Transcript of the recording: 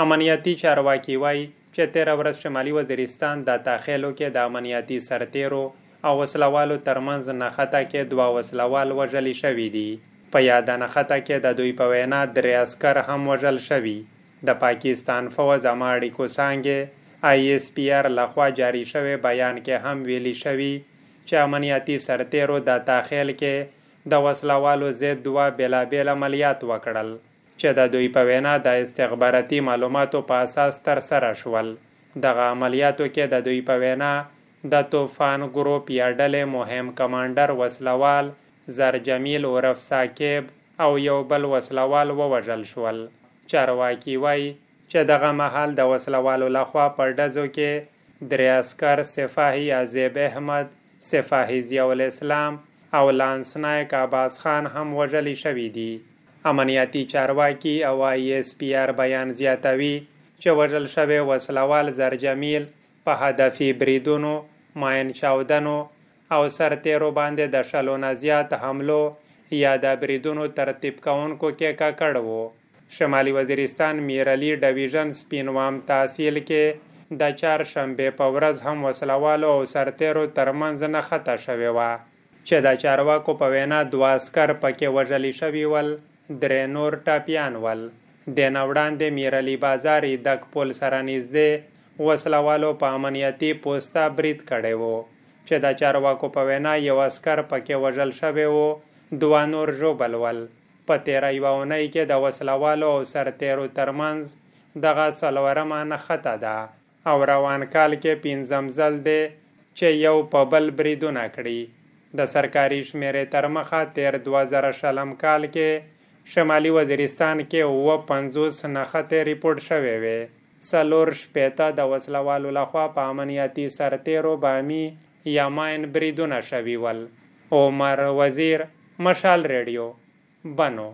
امنیتی چارواکي وایي چې تیر ورځ شمالي وزیرستان د تاخیلو کې د امنیتی سرتیرو او وسلوالو ترمنځ نخته کې دوه وسلوال وژل شوي دي. په یاد نخته کې د دوی په وینا درې اسکر هم وژل شوي. د پاکستان فوز اماړي کو څنګه آی ایس پی آر لخوا جاری شوی بیان کې هم ویلي شوی چې امنیتی سرتیرو د تاخیل کې د وسلوالو زید دوه بېلابېل عملیات وکړل. چې د دوی په وینا د استخباراتي معلوماتو په اساس ترسره شول. دغه عملیاتو کې د دوی په وینا د طوفان ګروپ یا ډلې مهم کمانډر وسلوال، زر جمیل عرف ساکب او یو بل وسلوال ووژل شول. چارواکي وایي چې دغه محل د وسلوالو لخوا په ډزو کې درې اسکر سفاهي عزیب احمد سفاهی ضیاء الاسلام او لانس نایک عباس خان هم وژلی شوی دي. امنیتی چارواکي او آی ایس پی آر بیان زیاتوي چې وژل شوی وسلوال زرجمیل په هدفي بریدونو، ماین چاودنو او سرتیرو باندې د شلو نه زیات حملو یا د بریدونو ترتیب کوونکو کې ککړ وو. شمالي وزیرستان میرعلی ډویژن سپینوام تحصیل کې د چار شنبه په ورځ هم وسلوالو او سرتیرو ترمنځ نه خطا شوی و چې د چارواکو په وینا دوه اسکر پکې وژلی شوي ول درې نور ټاپیان ول. د نوړاندې میرعلی بازار دک پل سره نږدې وسلوالو په امنیتي پوستا برید کړی وو چې د چارواکو په وینا یو اسکر پکې وژل شوی وو دوه نور ژوبل ول. په تیره یوه اونۍ کې د وسلوالو او سرتیرو ترمنځ دغه څلورمه نښته ده او روان کال کې پنځم ځل دی چې یو په بل بریدونه کړي. د سرکاري شمیرې تر مخه تیر دوه زره شلم کال کې شمالي وزیرستان کې اووه پنځوس نښتې ریپورټ شوې وې. څلور شپېته د وسلوالو لخوا په امنیتي سرتیرو بامي یا ماین بریدونه شوي ول. عمر وزیر، مشال ریډیو، بنو.